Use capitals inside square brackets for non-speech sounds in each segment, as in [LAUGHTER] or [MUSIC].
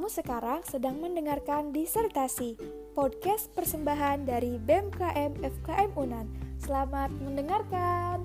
Kamu sekarang sedang mendengarkan Disertasi, podcast persembahan dari BMKM FKM UNAN. Selamat mendengarkan.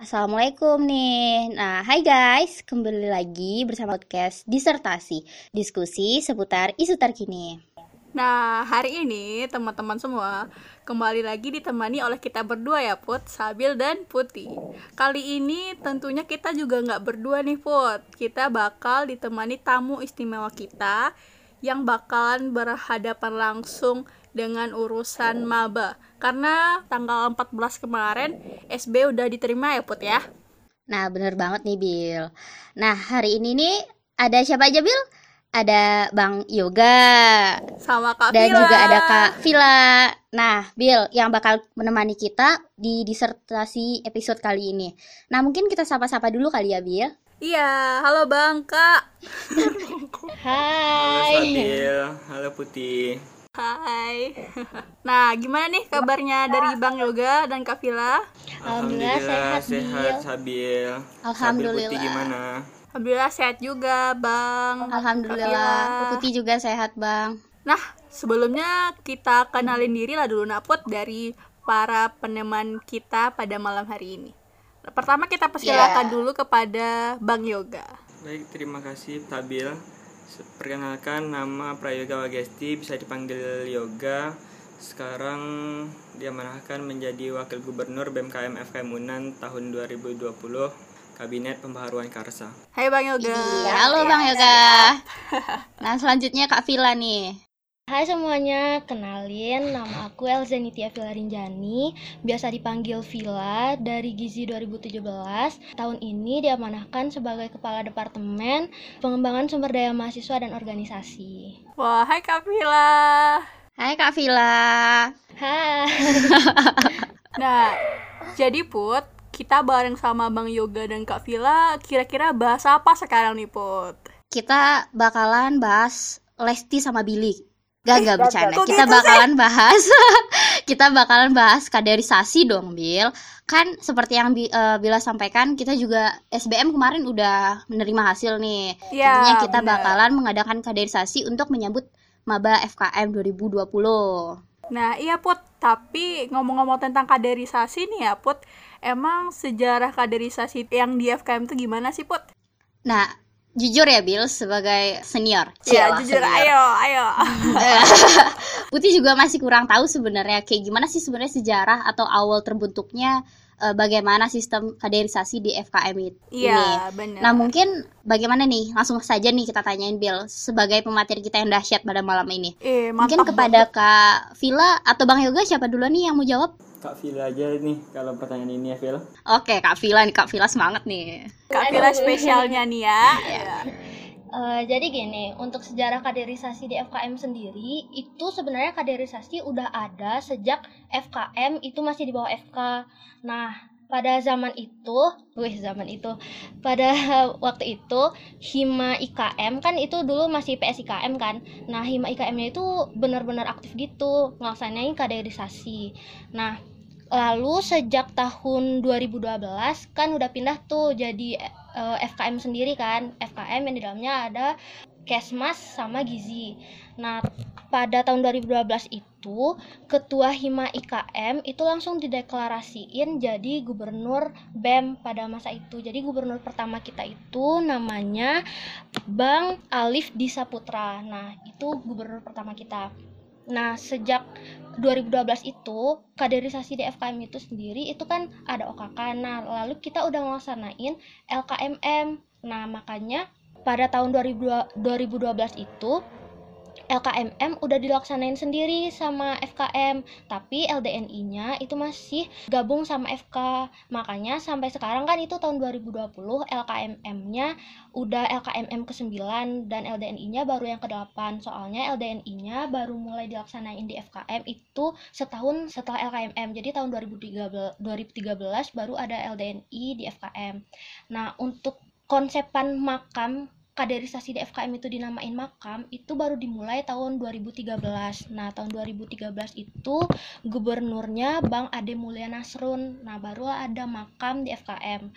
Assalamualaikum nih. Nah, hai guys, kembali lagi bersama podcast Disertasi, diskusi seputar isu terkini. Nah, hari ini teman-teman semua kembali lagi ditemani oleh kita berdua ya Put, Sabil dan Putih. Kali ini tentunya kita juga nggak berdua nih Put. Kita bakal ditemani tamu istimewa kita yang bakalan berhadapan langsung dengan urusan maba. Karena tanggal 14 kemarin SB udah diterima ya Put ya. Nah, bener banget nih Bill. Nah, hari ini nih ada siapa aja Bill? Ada Bang Yoga sama Kak dan Vila. juga ada Kak Vila. Nah, Bill yang bakal menemani kita di disertasi episode kali ini. Nah, mungkin kita sapa-sapa dulu kali ya, Bill. Iya, halo Bang Kak. [LAUGHS] Hai. Halo Sabil, halo Putih. Hai. [LAUGHS] Nah, gimana nih kabarnya dari Bang Yoga dan Kak Vila? Alhamdulillah sehat, sehat Bil. Sabil. Alhamdulillah. Sabil Putih gimana? Alhamdulillah sehat juga, Bang. Alhamdulillah. Putih juga sehat, Bang. Nah, sebelumnya kita kenalin diri lah dulu Naput dari para peneman kita pada malam hari ini. Pertama kita persilakan Yeah. dulu kepada Bang Yoga. Baik, terima kasih Sabil. Se- Perkenalkan nama Prayoga Wagesti, bisa dipanggil Yoga. Sekarang diamanahkan menjadi Wakil Gubernur BMKM FKM Unan tahun 2020 Kabinet Pembaharuan Karsa. Hai Bang Yoga. Iya, halo Bang Yoga. [LAUGHS] Nah, selanjutnya Kak Vila nih. Hai semuanya, kenalin nama aku Elzenitia Vilarinjani, biasa dipanggil Vila dari Gizi 2017. Tahun ini diamanahkan sebagai Kepala Departemen Pengembangan Sumber Daya Mahasiswa dan Organisasi. Wah, hai Kak Vila. Hai Kak Vila. Hai. [LAUGHS] Nah, jadi Put, kita bareng sama Bang Yoga dan Kak Vila, kira-kira bahas apa sekarang nih Put? Kita bakalan bahas Lesti sama Billy. Gak, gak bercanda. Kok Kita gitu bakalan bahas [LAUGHS] kita bakalan bahas kaderisasi dong, Bill. Kan seperti yang eh, Bila sampaikan, kita juga SBM kemarin udah menerima hasil nih. Ya, Intinya kita bener. bakalan mengadakan kaderisasi untuk menyambut maba FKM 2020. Nah, iya Put, tapi ngomong-ngomong tentang kaderisasi nih ya Put, emang sejarah kaderisasi yang di FKM itu gimana sih Put? Nah, jujur ya Bill sebagai senior. Ya, Cialah, jujur, senior. ayo, ayo. [LAUGHS] Putih juga masih kurang tahu sebenarnya kayak gimana sih sebenarnya sejarah atau awal terbentuknya eh, bagaimana sistem kaderisasi di FKM it- ini. Iya, benar. Nah mungkin bagaimana nih langsung saja nih kita tanyain Bill sebagai pemateri kita yang dahsyat pada malam ini. eh, Mungkin kepada Kak Vila atau Bang Yoga siapa dulu nih yang mau jawab? Kak Vila aja nih kalau pertanyaan ini ya, Vil. Oke Kak Vila nih Kak Vila semangat nih. Kak Vila spesialnya nih ya. Iya. Eh, jadi gini, untuk sejarah kaderisasi di FKM sendiri, itu sebenarnya kaderisasi udah ada sejak FKM itu masih di bawah FK. Nah, pada zaman itu, wih zaman itu, pada [LAUGHS] waktu itu Hima IKM kan itu dulu masih PSIKM kan. Nah, Hima IKM-nya itu benar-benar aktif gitu, ngelaksanain kaderisasi. Nah, lalu sejak tahun 2012 kan udah pindah tuh jadi eh, FKM sendiri kan. FKM yang di dalamnya ada Kesmas sama Gizi. Nah pada tahun 2012 itu ketua Hima IKM itu langsung dideklarasiin jadi gubernur BEM pada masa itu. Jadi gubernur pertama kita itu namanya Bang Alif Disaputra. Nah itu gubernur pertama kita Nah, sejak 2012 itu kaderisasi di FKM itu sendiri itu kan ada OKK. Nah, lalu kita udah ngelaksanain LKMM. Nah, makanya pada tahun 2002 2012 itu LKMM udah dilaksanain sendiri sama FKM, tapi LDNI-nya itu masih gabung sama FK. Makanya sampai sekarang kan itu tahun 2020 LKMM-nya udah LKMM ke-9 dan LDNI-nya baru yang ke-8. Soalnya LDNI-nya baru mulai dilaksanain di FKM itu setahun setelah LKMM. Jadi tahun 2013 2013 baru ada LDNI di FKM. Nah, untuk konsepan makam kaderisasi di FKM itu dinamain makam itu baru dimulai tahun 2013. Nah, tahun 2013 itu gubernurnya Bang Ade Mulya Nasrun. Nah, baru ada makam di FKM.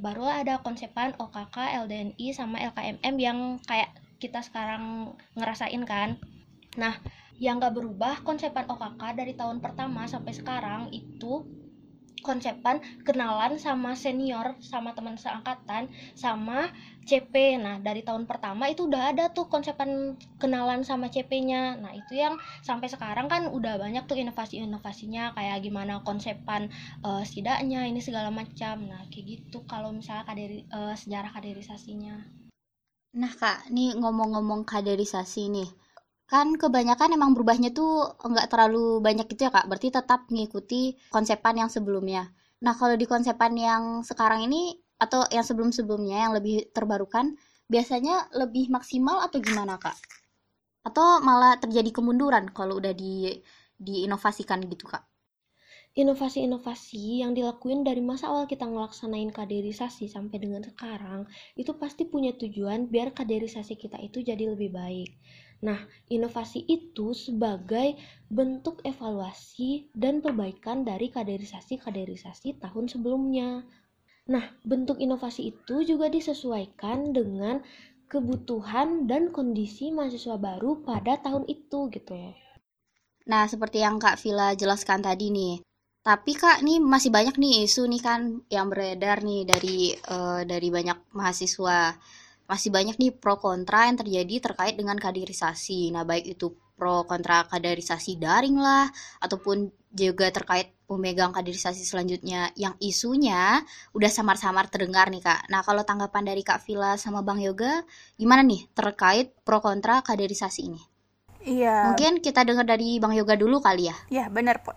Baru ada konsepan OKK, LDNI sama LKMM yang kayak kita sekarang ngerasain kan. Nah, yang gak berubah konsepan OKK dari tahun pertama sampai sekarang itu konsepan kenalan sama senior sama teman seangkatan sama CP nah dari tahun pertama itu udah ada tuh konsepan kenalan sama CP-nya nah itu yang sampai sekarang kan udah banyak tuh inovasi-inovasinya kayak gimana konsepan uh, setidaknya ini segala macam. Nah kayak gitu kalau misalnya kaderi, uh, sejarah kaderisasinya. Nah kak nih ngomong-ngomong kaderisasi nih kan kebanyakan emang berubahnya tuh nggak terlalu banyak gitu ya kak. Berarti tetap mengikuti konsepan yang sebelumnya. Nah kalau di konsepan yang sekarang ini atau yang sebelum-sebelumnya yang lebih terbarukan biasanya lebih maksimal atau gimana kak? Atau malah terjadi kemunduran kalau udah di diinovasikan gitu kak? Inovasi-inovasi yang dilakuin dari masa awal kita ngelaksanain kaderisasi sampai dengan sekarang itu pasti punya tujuan biar kaderisasi kita itu jadi lebih baik Nah, inovasi itu sebagai bentuk evaluasi dan perbaikan dari kaderisasi-kaderisasi tahun sebelumnya. Nah, bentuk inovasi itu juga disesuaikan dengan kebutuhan dan kondisi mahasiswa baru pada tahun itu gitu ya. Nah, seperti yang Kak Vila jelaskan tadi nih. Tapi Kak, nih masih banyak nih isu nih kan yang beredar nih dari uh, dari banyak mahasiswa masih banyak nih pro kontra yang terjadi terkait dengan kaderisasi. Nah, baik itu pro kontra kaderisasi daring lah ataupun juga terkait pemegang kaderisasi selanjutnya yang isunya udah samar-samar terdengar nih Kak. Nah, kalau tanggapan dari Kak Vila sama Bang Yoga gimana nih terkait pro kontra kaderisasi ini? Iya. Mungkin kita dengar dari Bang Yoga dulu kali ya. Iya, benar, Pot.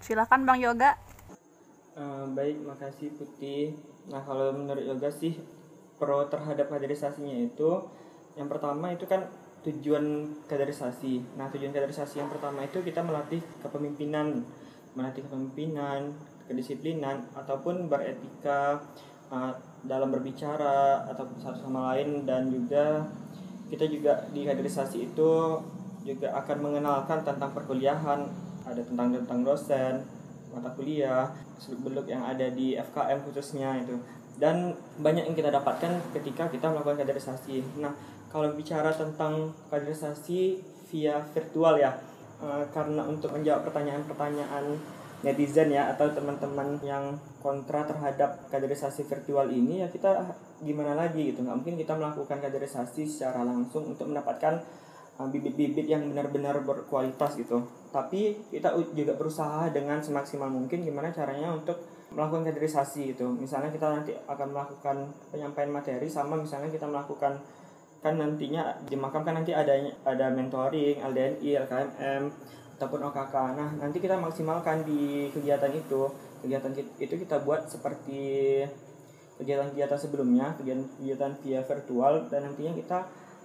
Silakan Bang Yoga. Uh, baik, makasih Putih. Nah, kalau menurut Yoga sih pro terhadap kaderisasinya itu yang pertama itu kan tujuan kaderisasi. Nah, tujuan kaderisasi yang pertama itu kita melatih kepemimpinan, melatih kepemimpinan, kedisiplinan ataupun beretika uh, dalam berbicara atau satu sama lain dan juga kita juga di kaderisasi itu juga akan mengenalkan tentang perkuliahan, ada tentang tentang dosen, mata kuliah, seluk beluk yang ada di FKM khususnya itu dan banyak yang kita dapatkan ketika kita melakukan kaderisasi. Nah, kalau bicara tentang kaderisasi via virtual ya, uh, karena untuk menjawab pertanyaan-pertanyaan netizen ya atau teman-teman yang kontra terhadap kaderisasi virtual ini ya kita gimana lagi gitu nggak mungkin kita melakukan kaderisasi secara langsung untuk mendapatkan eh, bibit-bibit yang benar-benar berkualitas gitu tapi kita juga berusaha dengan semaksimal mungkin gimana caranya untuk melakukan kaderisasi gitu. Misalnya kita nanti akan melakukan penyampaian materi sama misalnya kita melakukan kan nantinya di makam kan nanti ada ada mentoring LDNI LKMM ataupun OKK nah nanti kita maksimalkan di kegiatan itu. Kegiatan itu kita buat seperti kegiatan-kegiatan sebelumnya kegiatan-kegiatan via virtual dan nantinya kita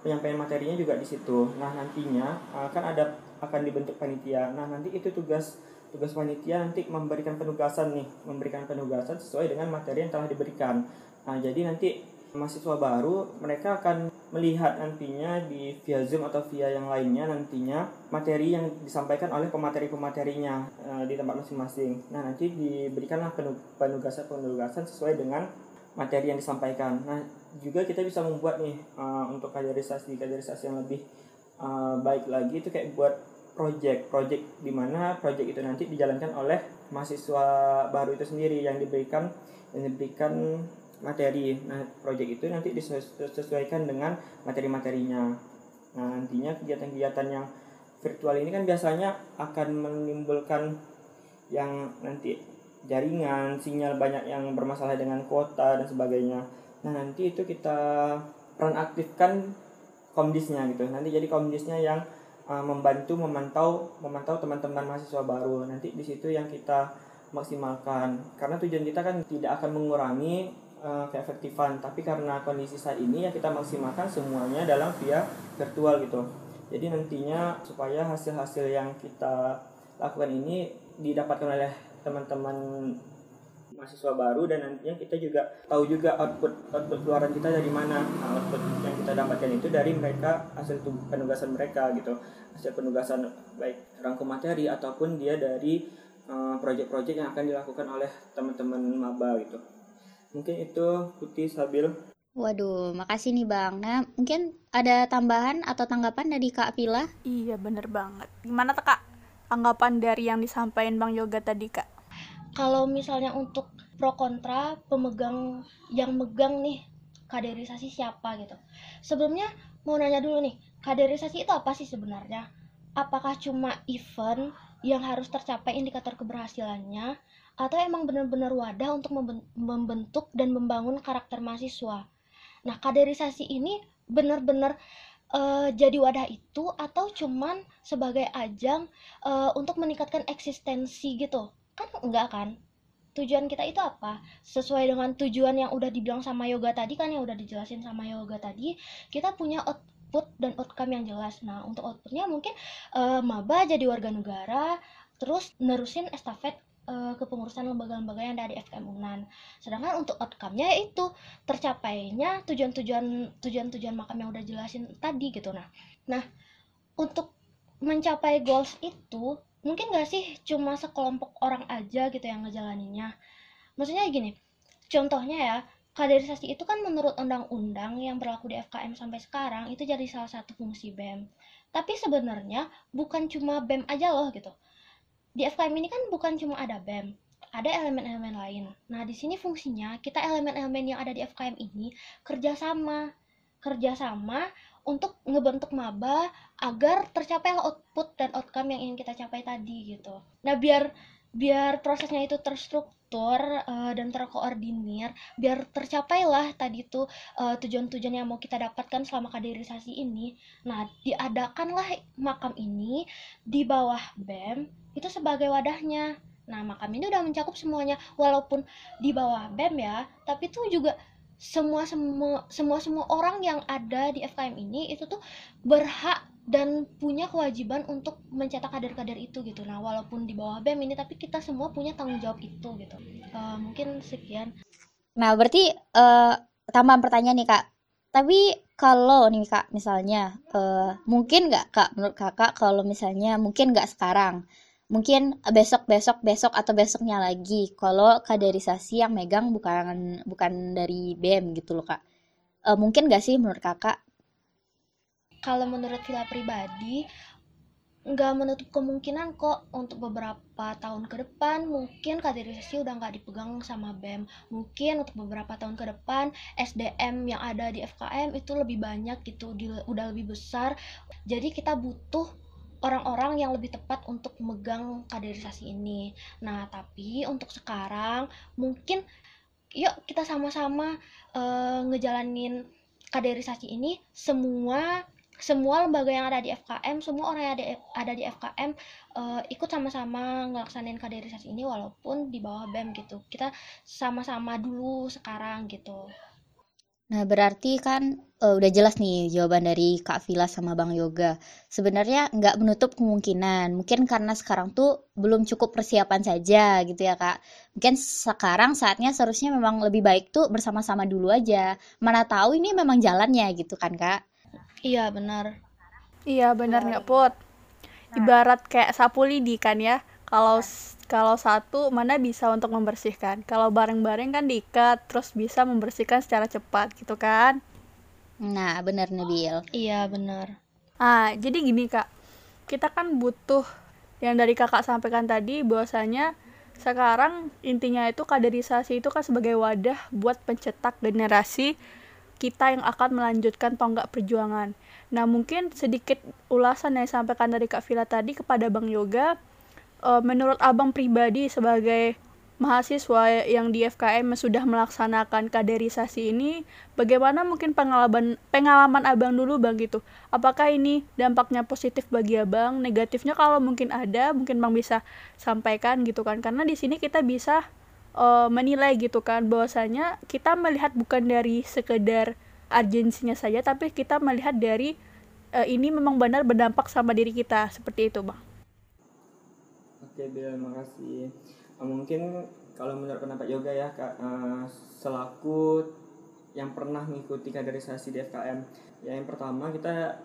penyampaian materinya juga di situ. Nah nantinya akan ada akan dibentuk panitia. Nah nanti itu tugas tugas panitia nanti memberikan penugasan nih memberikan penugasan sesuai dengan materi yang telah diberikan. Nah jadi nanti mahasiswa baru mereka akan melihat nantinya di via zoom atau via yang lainnya nantinya materi yang disampaikan oleh pemateri-pematerinya e, di tempat masing-masing. Nah nanti diberikanlah penugasan penugasan sesuai dengan materi yang disampaikan. Nah juga kita bisa membuat nih e, untuk kaderisasi kaderisasi yang lebih e, baik lagi itu kayak buat project. Project di mana project itu nanti dijalankan oleh mahasiswa baru itu sendiri yang diberikan yang diberikan materi. Nah project itu nanti disesuaikan dengan materi-materinya. Nah nantinya kegiatan-kegiatan yang virtual ini kan biasanya akan menimbulkan yang nanti jaringan sinyal banyak yang bermasalah dengan kuota dan sebagainya. Nah nanti itu kita peran aktifkan komdisnya gitu. Nanti jadi komdisnya yang uh, membantu memantau memantau teman-teman mahasiswa baru. Nanti di situ yang kita maksimalkan. Karena tujuan kita kan tidak akan mengurangi uh, keefektifan. Tapi karena kondisi saat ini yang kita maksimalkan semuanya dalam via virtual gitu. Jadi nantinya supaya hasil-hasil yang kita lakukan ini didapatkan oleh teman-teman mahasiswa baru dan nantinya kita juga tahu juga output output keluaran kita dari mana nah, output yang kita dapatkan itu dari mereka hasil penugasan mereka gitu hasil penugasan baik rangkum materi ataupun dia dari uh, project-project yang akan dilakukan oleh teman-teman maba gitu mungkin itu putih stabil Waduh, makasih nih Bang. Nah, mungkin ada tambahan atau tanggapan dari Kak Vila? Iya, bener banget. Gimana tuh Kak? Tanggapan dari yang disampaikan Bang Yoga tadi Kak? Kalau misalnya untuk pro kontra pemegang yang megang nih kaderisasi siapa gitu. Sebelumnya mau nanya dulu nih, kaderisasi itu apa sih sebenarnya? Apakah cuma event yang harus tercapai indikator keberhasilannya atau emang benar-benar wadah untuk membentuk dan membangun karakter mahasiswa? Nah, kaderisasi ini benar-benar uh, jadi wadah itu atau cuman sebagai ajang uh, untuk meningkatkan eksistensi gitu? Kan enggak kan? Tujuan kita itu apa? Sesuai dengan tujuan yang udah dibilang sama yoga tadi kan yang udah dijelasin sama yoga tadi, kita punya output dan outcome yang jelas. Nah, untuk outputnya mungkin uh, maba jadi warga negara, terus nerusin estafet uh, kepengurusan lembaga-lembaga yang ada di FKM Unan. Sedangkan untuk outcome-nya yaitu tercapainya tujuan-tujuan tujuan-tujuan makam yang udah jelasin tadi gitu nah. Nah, untuk mencapai goals itu mungkin gak sih cuma sekelompok orang aja gitu yang ngejalaninnya. Maksudnya gini, contohnya ya, kaderisasi itu kan menurut undang-undang yang berlaku di FKM sampai sekarang itu jadi salah satu fungsi BEM. Tapi sebenarnya bukan cuma BEM aja loh gitu di FKM ini kan bukan cuma ada BEM, ada elemen-elemen lain. Nah, di sini fungsinya kita elemen-elemen yang ada di FKM ini kerjasama, kerjasama untuk ngebentuk maba agar tercapai output dan outcome yang ingin kita capai tadi gitu. Nah, biar biar prosesnya itu terstruktur uh, dan terkoordinir, biar tercapailah tadi tuh uh, tujuan-tujuan yang mau kita dapatkan selama kaderisasi ini. Nah, diadakanlah makam ini di bawah BEM itu sebagai wadahnya nah makam ini udah mencakup semuanya walaupun di bawah BEM ya tapi itu juga semua semua semua semua orang yang ada di FKM ini itu tuh berhak dan punya kewajiban untuk mencetak kader-kader itu gitu. Nah walaupun di bawah BEM ini tapi kita semua punya tanggung jawab itu gitu. Uh, mungkin sekian. Nah berarti uh, tambahan pertanyaan nih kak. Tapi kalau nih kak misalnya uh, mungkin nggak kak menurut kakak kalau misalnya mungkin nggak sekarang mungkin besok besok besok atau besoknya lagi. Kalau kaderisasi yang megang bukan bukan dari BEM gitu loh kak. E, mungkin gak sih menurut kakak? Kalau menurut Villa pribadi nggak menutup kemungkinan kok untuk beberapa tahun ke depan mungkin kaderisasi udah nggak dipegang sama BEM mungkin untuk beberapa tahun ke depan SDM yang ada di FKM itu lebih banyak gitu udah lebih besar. Jadi kita butuh orang-orang yang lebih tepat untuk megang kaderisasi ini. Nah, tapi untuk sekarang mungkin yuk kita sama-sama uh, ngejalanin kaderisasi ini semua semua lembaga yang ada di FKM, semua orang yang ada, ada di FKM uh, eh, ikut sama-sama ngelaksanain kaderisasi ini walaupun di bawah BEM gitu. Kita sama-sama dulu sekarang gitu. Nah, berarti kan uh, udah jelas nih jawaban dari Kak Vila sama Bang Yoga. Sebenarnya nggak menutup kemungkinan. Mungkin karena sekarang tuh belum cukup persiapan saja gitu ya Kak. Mungkin sekarang saatnya seharusnya memang lebih baik tuh bersama-sama dulu aja. Mana tahu ini memang jalannya gitu kan Kak. Iya benar. Iya benar nggak Put. Ibarat kayak sapu lidi kan ya. Kalau kalau satu mana bisa untuk membersihkan? Kalau bareng-bareng kan diikat terus bisa membersihkan secara cepat gitu kan? Nah benar Nabil iya benar. Ah jadi gini kak. Kita kan butuh yang dari kakak sampaikan tadi bahwasanya sekarang intinya itu kaderisasi itu kan sebagai wadah buat pencetak generasi kita yang akan melanjutkan tonggak perjuangan. Nah mungkin sedikit ulasan yang disampaikan dari Kak Vila tadi kepada Bang Yoga uh, menurut abang pribadi sebagai mahasiswa yang di FKM sudah melaksanakan kaderisasi ini bagaimana mungkin pengalaman pengalaman abang dulu bang gitu? Apakah ini dampaknya positif bagi abang? Negatifnya kalau mungkin ada mungkin bang bisa sampaikan gitu kan? Karena di sini kita bisa uh, menilai gitu kan bahwasanya kita melihat bukan dari sekedar urgensinya saja tapi kita melihat dari uh, ini memang benar berdampak sama diri kita seperti itu bang Oke Bill, makasih. Uh, mungkin kalau menurut pendapat yoga ya Kak, eh, selaku yang pernah mengikuti kaderisasi di FKM ya yang pertama kita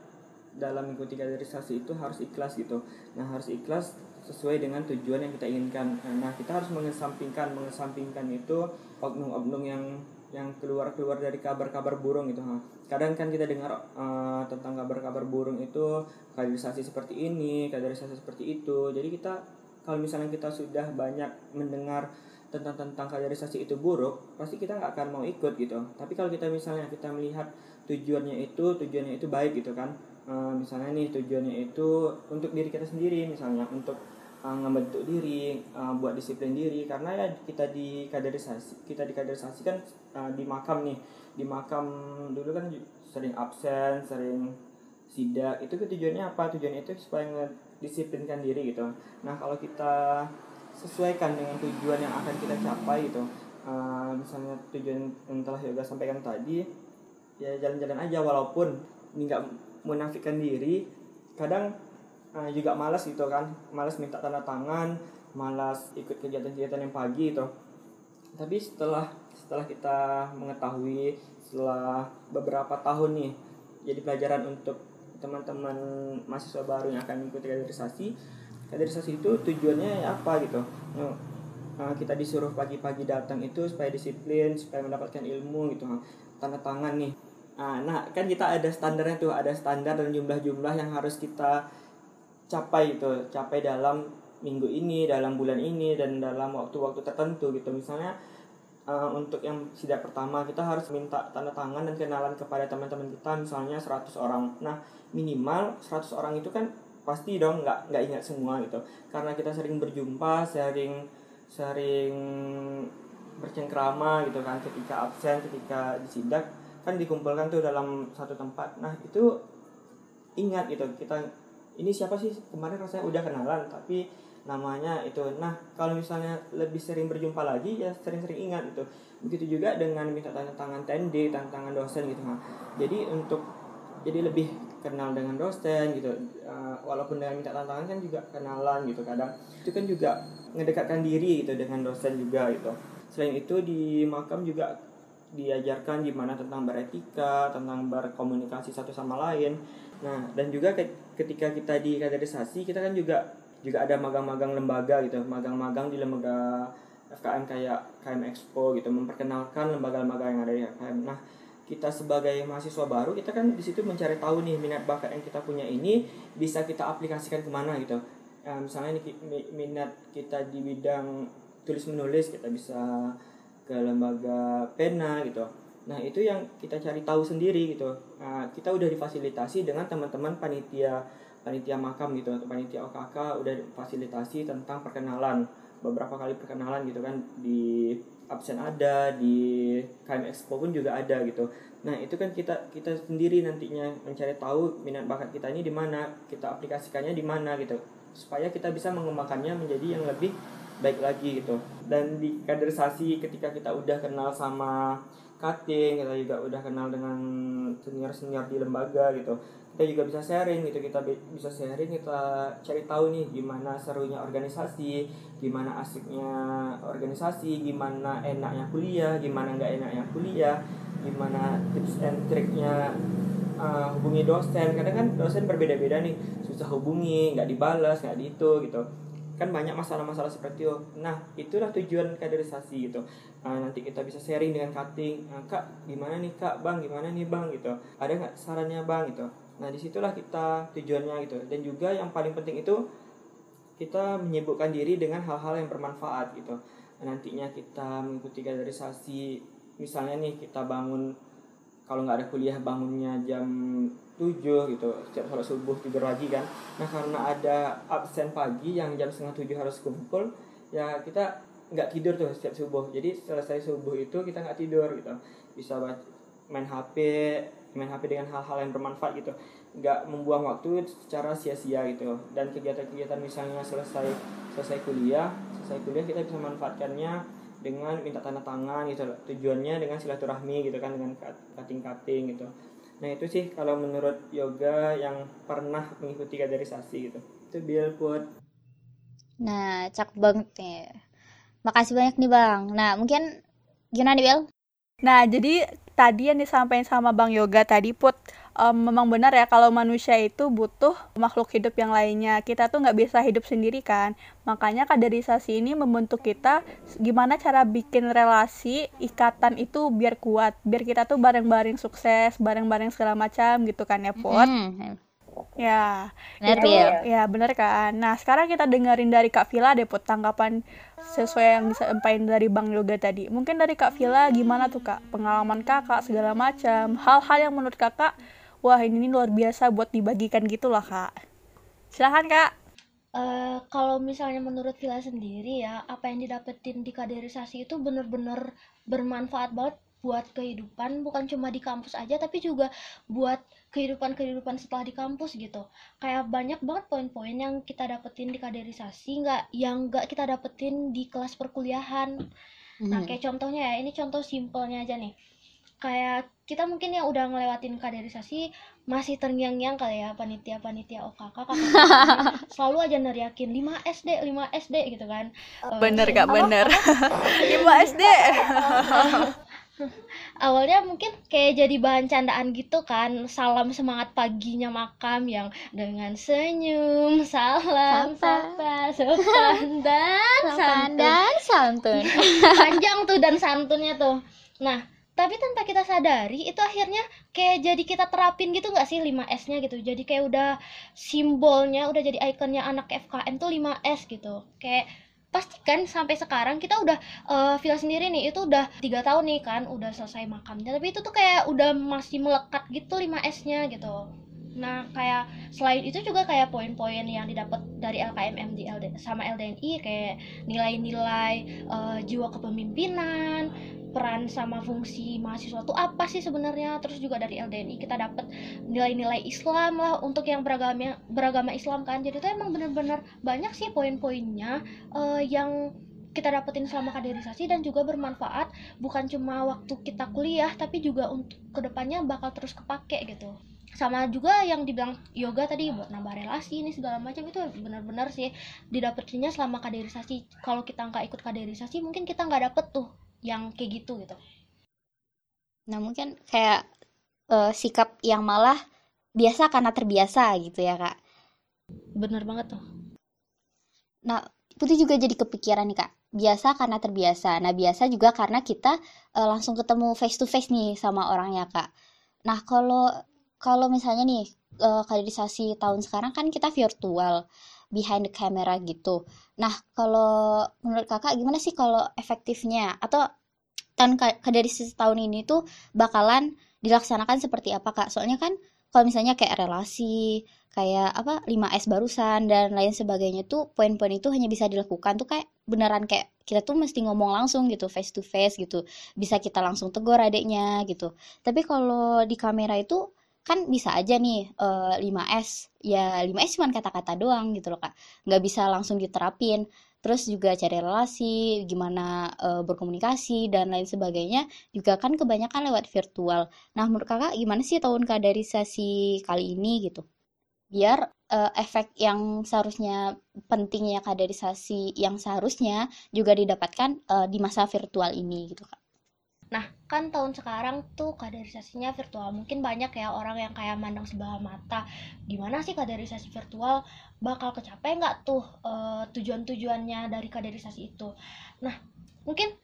dalam mengikuti kaderisasi itu harus ikhlas gitu nah harus ikhlas sesuai dengan tujuan yang kita inginkan nah kita harus mengesampingkan mengesampingkan itu oknum-oknum yang yang keluar-keluar dari kabar-kabar burung gitu ha. kadang kan kita dengar eh, tentang kabar-kabar burung itu kaderisasi seperti ini kaderisasi seperti itu jadi kita kalau misalnya kita sudah banyak mendengar tentang tentang kaderisasi itu buruk pasti kita nggak akan mau ikut gitu. Tapi kalau kita misalnya kita melihat tujuannya itu tujuannya itu baik gitu kan Eh, misalnya nih tujuannya itu untuk diri kita sendiri misalnya untuk uh, ngebentuk diri uh, buat disiplin diri karena ya kita di kaderisasi kita di kaderisasi kan uh, di makam nih di makam dulu kan sering absen sering sidak itu tujuannya apa? Tujuannya itu supaya ngedisiplinkan diri gitu. Nah kalau kita sesuaikan dengan tujuan yang akan kita capai gitu uh, misalnya tujuan yang telah yoga sampaikan tadi ya jalan-jalan aja walaupun nggak menafikan diri kadang uh, juga malas gitu kan malas minta tanda tangan malas ikut kegiatan-kegiatan yang pagi itu tapi setelah setelah kita mengetahui setelah beberapa tahun nih jadi pelajaran untuk teman-teman mahasiswa baru yang akan mengikuti kaderisasi kaderisasi itu tujuannya apa gitu? Uh, kita disuruh pagi-pagi datang itu supaya disiplin supaya mendapatkan ilmu gitu tanda tangan nih. Nah, nah, kan kita ada standarnya tuh, ada standar dan jumlah-jumlah yang harus kita capai itu, capai dalam minggu ini, dalam bulan ini dan dalam waktu-waktu tertentu gitu. Misalnya uh, untuk yang sidak pertama kita harus minta tanda tangan dan kenalan kepada teman-teman kita misalnya 100 orang. Nah, minimal 100 orang itu kan pasti dong nggak nggak ingat semua gitu. Karena kita sering berjumpa, sering sering bercengkrama gitu kan ketika absen, ketika disidak kan dikumpulkan tuh dalam satu tempat nah itu ingat gitu kita ini siapa sih kemarin rasanya udah kenalan tapi namanya itu. Nah kalau misalnya lebih sering berjumpa lagi ya sering-sering ingat gitu. Begitu juga dengan minta tanda tangan TND tanda tangan dosen gitu nah jadi untuk jadi lebih kenal dengan dosen gitu. Uh, walaupun dengan minta tanda tangan kan juga kenalan gitu kadang. Itu kan juga ngedekatkan diri gitu dengan dosen juga gitu. Selain itu di makam juga diajarkan gimana tentang beretika, tentang berkomunikasi satu sama lain. Nah, dan juga ketika kita di kaderisasi, kita kan juga juga ada magang-magang lembaga gitu, magang-magang di lembaga FKM kayak KM Expo gitu, memperkenalkan lembaga-lembaga yang ada di FKM. Nah, kita sebagai mahasiswa baru, kita kan di situ mencari tahu nih minat bakat yang kita punya ini bisa kita aplikasikan ke mana gitu. Ya, misalnya ini minat kita di bidang tulis menulis, kita bisa ke lembaga pena gitu nah itu yang kita cari tahu sendiri gitu nah, kita udah difasilitasi dengan teman-teman panitia panitia makam gitu atau panitia OKK udah fasilitasi tentang perkenalan. Beberapa kali perkenalan gitu kan di absen ada di KM Expo pun juga ada gitu. Nah itu kan kita kita sendiri nantinya mencari tahu minat bakat kita ini di mana kita aplikasikannya di mana gitu. Supaya kita bisa mengembangkannya menjadi yang lebih baik lagi gitu. Dan di kaderisasi ketika kita udah kenal sama cutting kita juga udah kenal dengan senior senior di lembaga gitu kita juga bisa sharing gitu kita bisa sharing kita cari tahu nih gimana serunya organisasi gimana asiknya organisasi gimana enaknya kuliah gimana nggak enaknya kuliah gimana tips and triknya uh, hubungi dosen. Kadang kan dosen berbeda-beda nih susah hubungi nggak dibalas nggak di itu gitu. Kan banyak masalah-masalah seperti itu. Nah itulah tujuan kaderisasi gitu. Nah, nanti kita bisa sharing dengan cutting. Nah, kak gimana nih kak? Bang gimana nih bang? gitu. Ada nggak sarannya bang? Gitu nah di situlah kita tujuannya gitu. Dan juga yang paling penting itu kita menyibukkan diri dengan hal-hal yang bermanfaat gitu. Nah, nantinya kita mengikuti kaderisasi. Misalnya nih kita bangun kalau nggak ada kuliah bangunnya jam 7 gitu. Setiap sholat subuh tidur lagi kan. Nah karena ada absen pagi yang jam setengah tujuh harus kumpul ya kita nggak tidur tuh setiap subuh. Jadi selesai subuh itu kita nggak tidur gitu. Bisa main HP main HP dengan hal-hal yang bermanfaat gitu. Nggak membuang waktu secara sia-sia gitu. Dan kegiatan-kegiatan misalnya selesai selesai kuliah selesai kuliah kita bisa manfaatkannya dengan minta tanda tangan gitu tujuannya dengan silaturahmi gitu kan dengan cutting-cutting gitu. Nah itu sih kalau menurut yoga yang pernah mengikuti kaderisasi gitu. Itu Bill put nah cak banget nih. Makasih banyak nih Bang. Nah, mungkin gimana nih Bel? Nah, jadi tadi yang disampaikan sama Bang Yoga tadi put um, memang benar ya kalau manusia itu butuh makhluk hidup yang lainnya. Kita tuh nggak bisa hidup sendiri kan. Makanya kaderisasi ini membentuk kita gimana cara bikin relasi ikatan itu biar kuat, biar kita tuh bareng-bareng sukses, bareng-bareng segala macam gitu kan ya put. Hmm, Ya, benar itu Bel. ya benar kan. Nah, sekarang kita dengerin dari Kak Vila deh put tanggapan sesuai yang disampaikan dari Bang Yoga tadi. Mungkin dari Kak Vila gimana tuh Kak? Pengalaman Kakak segala macam, hal-hal yang menurut Kakak wah ini, ini luar biasa buat dibagikan gitu lah Kak. Silahkan Kak. Eh, kalau misalnya menurut Villa sendiri ya, apa yang didapetin di kaderisasi itu bener-bener bermanfaat banget buat kehidupan, bukan cuma di kampus aja, tapi juga buat kehidupan-kehidupan setelah di kampus gitu. Kayak banyak banget poin-poin yang kita dapetin di kaderisasi, nggak yang nggak kita dapetin di kelas perkuliahan. Nah, Mhm. kayak contohnya ya, ini contoh simpelnya aja nih. Kayak kita mungkin yang udah ngelewatin kaderisasi masih terngiang-ngiang kali ya panitia-panitia OKK kakak [LAUGHS] selalu aja neriakin 5 SD 5 SD gitu kan Eh, Bener Kak, apa- bener. 5 [LAUGHS] SD. [LAUGHS] awalnya mungkin kayak jadi bahan candaan gitu kan. Salam semangat paginya makam yang dengan senyum salam Sapa. sopan [LAUGHS] dan Sopan santun dan santun. [LAUGHS] panjang tuh dan santunnya tuh. Nah tapi tanpa kita sadari itu akhirnya kayak jadi kita terapin gitu nggak sih 5S nya gitu? Jadi kayak udah simbolnya udah jadi ikonnya anak FKM tuh 5S gitu. Kayak pastikan sampai sekarang kita udah eh Villa sendiri nih itu udah tiga tahun nih kan udah selesai makamnya. Tapi itu tuh kayak udah masih melekat gitu 5S nya gitu nah kayak selain itu juga kayak poin-poin yang didapat dari LKMM di LD, sama LDNI kayak nilai-nilai eh, jiwa kepemimpinan peran sama fungsi mahasiswa itu apa sih sebenarnya? Terus juga dari LDNI kita dapat nilai-nilai Islam lah untuk yang beragama beragama Islam kan. Jadi itu emang bener-bener banyak sih poin-poinnya eh, yang kita dapetin selama kaderisasi dan juga bermanfaat bukan cuma waktu kita kuliah tapi juga untuk ke depannya bakal terus kepake gitu sama juga yang dibilang yoga tadi buat nambah relasi ini segala macam itu benar-benar sih didapetinnya selama kaderisasi kalau kita nggak ikut kaderisasi mungkin kita nggak dapet tuh yang kayak gitu gitu Nah, mungkin kayak eh, sikap yang malah biasa karena terbiasa gitu ya, Kak. bener banget tuh Nah, Putih juga jadi kepikiran nih, Kak. Biasa karena terbiasa. Nah, biasa juga karena kita eh, langsung ketemu face to face nih sama orangnya, Kak. Nah, kalau kalau misalnya nih eh, kaderisasi tahun sekarang kan kita virtual, behind the camera gitu. Nah, kalau menurut Kakak gimana sih kalau efektifnya atau tahun ka- kaderisasi tahun ini tuh bakalan dilaksanakan seperti apa, Kak? Soalnya kan kalau misalnya kayak relasi, kayak apa 5S barusan dan lain sebagainya tuh poin-poin itu hanya bisa dilakukan tuh kayak beneran kayak kita tuh mesti ngomong langsung gitu face to face gitu bisa kita langsung tegur adiknya gitu tapi kalau di kamera itu kan bisa aja nih eh, 5S ya 5S cuma kata-kata doang gitu loh kak. Nggak bisa langsung diterapin. Terus juga cari relasi gimana eh, berkomunikasi dan lain sebagainya juga kan kebanyakan lewat virtual. Nah menurut kakak gimana sih tahun kaderisasi kali ini gitu? Biar eh, efek yang seharusnya pentingnya kaderisasi yang seharusnya juga didapatkan eh, di masa virtual ini gitu Kak. Nah, kan tahun sekarang tuh kaderisasinya virtual. Mungkin banyak ya orang yang kayak mandang sebelah mata. Gimana sih kaderisasi virtual? Bakal kecapai nggak tuh eh, tujuan-tujuannya dari kaderisasi itu? Nah, mungkin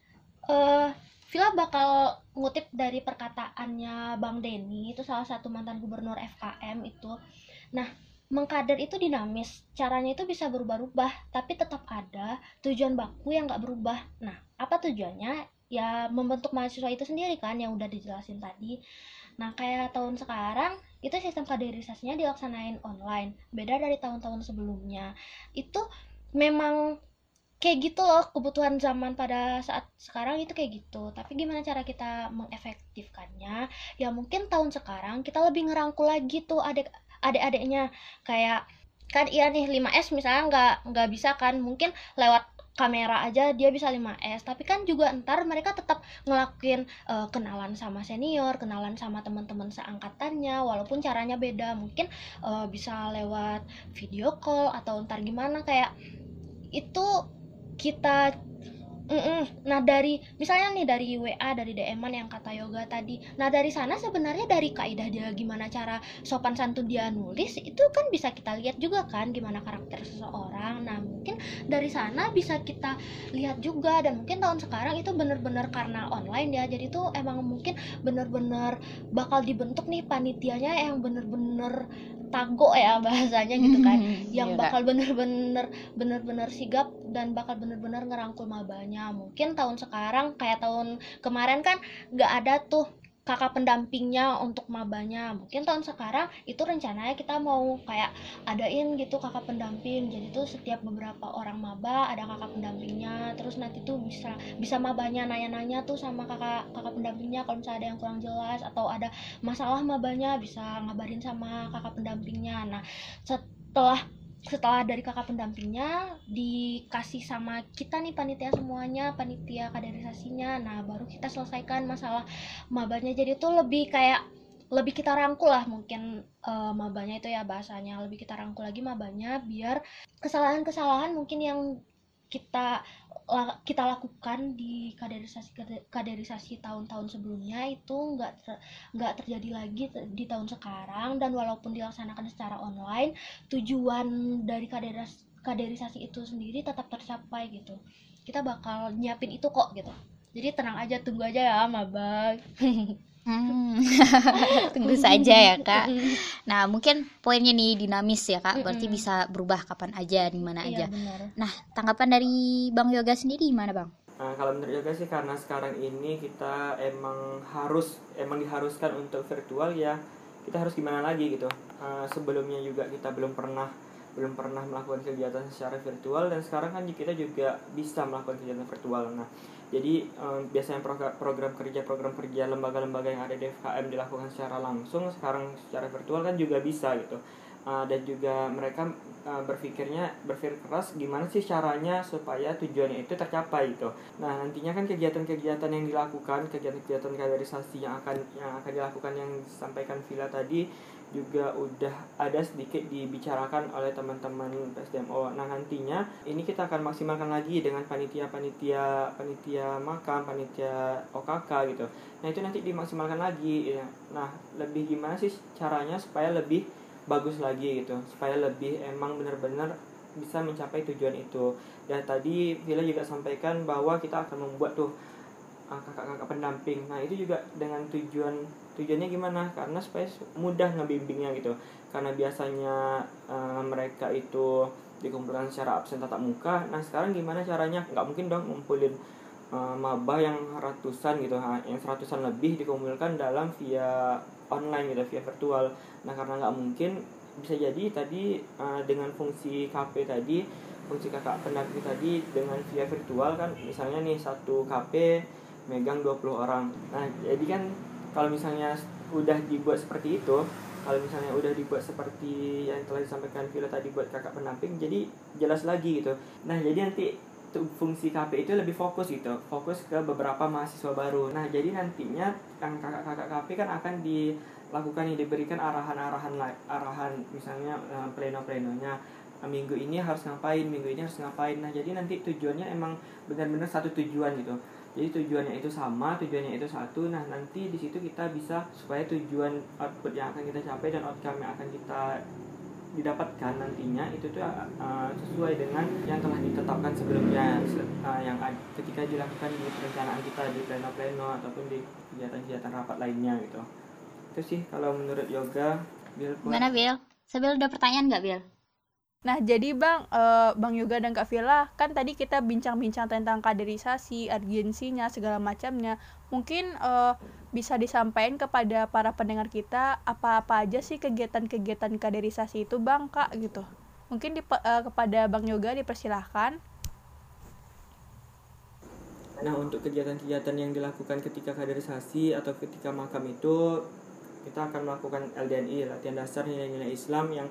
eh Villa bakal ngutip dari perkataannya Bang Denny, itu salah satu mantan gubernur FKM itu. Nah, mengkader itu dinamis, caranya itu bisa berubah-ubah, tapi tetap ada tujuan baku yang nggak berubah. Nah, apa tujuannya? Ya membentuk mahasiswa itu sendiri kan yang udah dijelasin tadi. Nah, kayak tahun sekarang itu sistem kaderisasinya dilaksanain online, beda dari tahun-tahun sebelumnya. Itu memang kayak gitu loh kebutuhan zaman pada saat sekarang itu kayak gitu. Tapi gimana cara kita mengefektifkannya? Ya mungkin tahun sekarang kita lebih ngerangkul lagi tuh adik adik-adiknya kayak kan iya nih 5S misalnya nggak nggak bisa kan mungkin lewat kamera aja dia bisa 5S tapi kan juga ntar mereka tetap ngelakuin eh, kenalan sama senior kenalan sama teman-teman seangkatannya walaupun caranya beda. Mungkin eh, bisa lewat video call atau ntar gimana. Kayak itu kita Mm-mm. Nah dari misalnya nih dari WA dari DM-an yang kata yoga tadi. Nah dari sana sebenarnya dari kaidah dia gimana cara sopan santun dia nulis itu kan bisa kita lihat juga kan gimana karakter seseorang. Nah mungkin dari sana bisa kita lihat juga dan mungkin tahun sekarang itu bener-bener karena online ya. Jadi tuh emang mungkin bener-bener bakal dibentuk nih panitianya yang bener-bener tago ya [LAUGHS] bahasanya gitu kan. Yang Iya, bakal bener-bener bener-bener sigap dan bakal bener-bener ngerangkul mabanya. Mungkin tahun sekarang kayak tahun kemarin kan nggak ada tuh kakak pendampingnya untuk mabanya. Mungkin tahun sekarang itu rencananya kita mau kayak adain gitu kakak pendamping. Jadi tuh setiap beberapa orang maba ada kakak pendampingnya. Terus nanti tuh bisa bisa mabanya nanya-nanya tuh sama kakak kakak pendampingnya kalau misalnya ada yang kurang jelas atau ada masalah mabanya bisa ngabarin sama kakak pendampingnya. Nah setelah setelah dari kakak pendampingnya dikasih sama kita nih panitia semuanya panitia kaderisasinya. Nah baru kita selesaikan masalah mabanya jadi tuh lebih kayak lebih kita rangkul lah mungkin eh, mabanya itu ya bahasanya. Lebih kita rangkul lagi mabanya biar kesalahan-kesalahan mungkin yang kita kita lakukan di kaderisasi kaderisasi tahun-tahun sebelumnya itu nggak ter- terjadi lagi di tahun sekarang. Dan walaupun dilaksanakan secara online tujuan dari kaderis kaderisasi itu sendiri tetap tercapai gitu. Kita bakal nyiapin itu kok gitu. Jadi tenang aja tunggu aja ya maba [LAUGHS] Hmm. [LAUGHS] Tunggu saja ya kak. Nah mungkin poinnya nih dinamis ya kak. Berarti bisa berubah kapan aja, di mana aja. iya benar Nah tanggapan dari Bang Yoga sendiri gimana bang? Nah, kalau menurut Yoga sih karena sekarang ini kita emang harus emang diharuskan untuk virtual ya kita harus gimana lagi gitu. Eh, sebelumnya juga kita belum pernah belum pernah melakukan kegiatan secara virtual dan sekarang kan kita juga bisa melakukan kegiatan virtual. Nah, jadi eh, biasanya program, kerja program kerja lembaga-lembaga yang ada di FKM dilakukan secara langsung sekarang secara virtual kan juga bisa gitu. Eh, dan juga mereka eh, berpikirnya berpikir keras gimana sih caranya supaya tujuannya itu tercapai gitu. Nah, nantinya kan kegiatan-kegiatan yang dilakukan, kegiatan-kegiatan kaderisasi yang akan yang akan dilakukan yang disampaikan Villa tadi juga udah ada sedikit dibicarakan oleh teman-teman PSDMO. Nah, nantinya ini kita akan maksimalkan lagi dengan panitia-panitia panitia makam, panitia OKK gitu. Nah, itu nanti dimaksimalkan lagi ya. Nah, lebih gimana sih caranya supaya lebih bagus lagi gitu. Supaya lebih emang benar-benar bisa mencapai tujuan itu. Ya tadi Villa juga sampaikan bahwa kita akan membuat tuh uh, kakak-kakak pendamping. Nah itu juga dengan tujuan tujuannya gimana? Karena supaya mudah ngebimbingnya gitu. Karena biasanya uh, mereka itu dikumpulkan secara absen tatap muka. Nah sekarang gimana caranya? Nggak mungkin dong ngumpulin uh, maba yang ratusan gitu, yang seratusan lebih dikumpulkan dalam via online gitu, via virtual. Nah karena nggak mungkin bisa jadi tadi uh, dengan fungsi KP tadi fungsi kakak pendamping tadi dengan via virtual kan misalnya nih satu KP megang 20 orang. Nah jadi kan kalau misalnya udah dibuat seperti itu kalau misalnya udah dibuat seperti yang telah disampaikan Villa tadi buat kakak pendamping jadi jelas lagi gitu. Nah jadi nanti fungsi KP itu lebih fokus gitu fokus ke beberapa mahasiswa baru. Nah jadi nantinya yang kakak-kakak KP kan akan dilakukan diberikan arahan-arahan arahan misalnya eh, pleno-plenonya. Nah, minggu ini harus ngapain minggu ini harus ngapain. Nah jadi nanti tujuannya emang benar-benar satu tujuan gitu jadi tujuannya itu sama tujuannya itu satu nah nanti di situ kita bisa supaya tujuan output yang akan kita capai dan outcome yang akan kita didapatkan nantinya itu tuh uh, sesuai dengan yang telah ditetapkan sebelumnya se- uh, yang ketika dilakukan di perencanaan kita di pleno-pleno ataupun di kegiatan-kegiatan rapat lainnya gitu itu sih kalau menurut yoga Bill. Gimana Bill? Sebil udah pertanyaan nggak Bill? Nah, jadi Bang, eh, Bang Yoga dan Kak Villa, kan tadi kita bincang-bincang tentang kaderisasi, urgensinya, segala macamnya. Mungkin eh, bisa disampaikan kepada para pendengar kita apa-apa aja sih kegiatan-kegiatan kaderisasi itu, Bang, Kak, gitu. Mungkin di, kepada Bang Yoga dipersilahkan. Nah, untuk kegiatan-kegiatan yang dilakukan ketika kaderisasi atau ketika makam itu kita akan melakukan LDNI, latihan dasar nilai-nilai Islam yang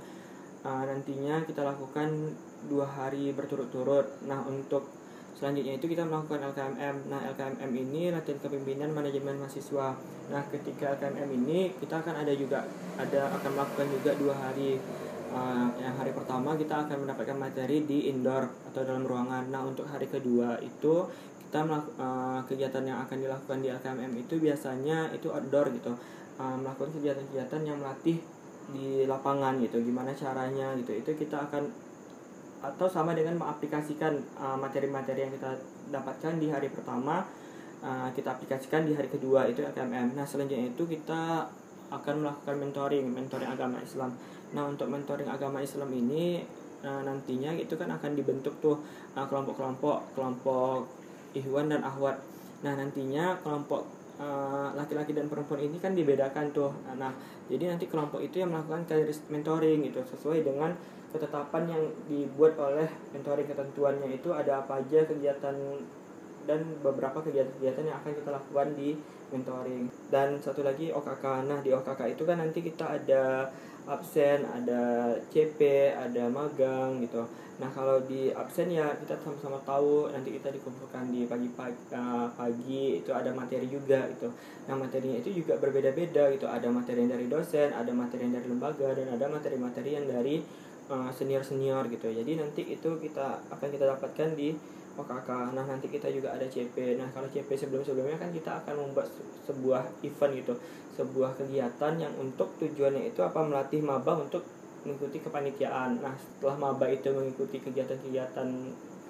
uh, nantinya kita lakukan dua hari berturut-turut. Nah, untuk selanjutnya itu kita melakukan LKMM. Nah, LKMM ini latihan kepemimpinan manajemen mahasiswa. Nah, ketika LKMM ini kita akan ada juga ada akan melakukan juga dua hari Uh, yang hari pertama kita akan mendapatkan materi di indoor atau dalam ruangan. Nah, untuk hari kedua itu kita uh, kegiatan yang akan dilakukan di LKMM itu biasanya itu outdoor gitu uh, melakukan kegiatan-kegiatan yang melatih di lapangan gitu gimana caranya gitu. Itu kita akan atau sama dengan mengaplikasikan uh, materi-materi yang kita dapatkan di hari pertama uh, kita aplikasikan di hari kedua itu LKMM nah selanjutnya itu kita akan melakukan mentoring mentoring agama Islam. Nah untuk mentoring agama Islam ini uh, nantinya itu kan akan dibentuk tuh uh, kelompok-kelompok kelompok Ikhwan dan Ahwat. Nah nantinya kelompok uh, laki-laki dan perempuan ini kan dibedakan tuh. Nah jadi nanti kelompok itu yang melakukan karir mentoring gitu sesuai dengan ketetapan yang dibuat oleh mentoring ketentuannya itu ada apa aja kegiatan dan beberapa kegiatan-kegiatan yang akan kita lakukan di mentoring. Dan satu lagi OKK nah di OKK itu kan nanti kita ada absen ada CP ada magang gitu nah kalau di absen ya kita sama-sama tahu nanti kita dikumpulkan di pagi pagi, uh, pagi itu ada materi juga gitu. Nah materinya itu juga berbeda-beda gitu. Ada materi yang dari dosen ada materi yang dari lembaga dan ada materi-materi yang dari uh, senior-senior gitu. Jadi nanti itu kita akan kita dapatkan di OKK. Nah, nanti kita juga ada CP. Nah, kalau CP sebelum-sebelumnya kan kita akan membuat sebuah event gitu, sebuah kegiatan yang untuk tujuannya itu apa? Melatih maba untuk mengikuti kepanitiaan. Nah, setelah maba itu mengikuti kegiatan-kegiatan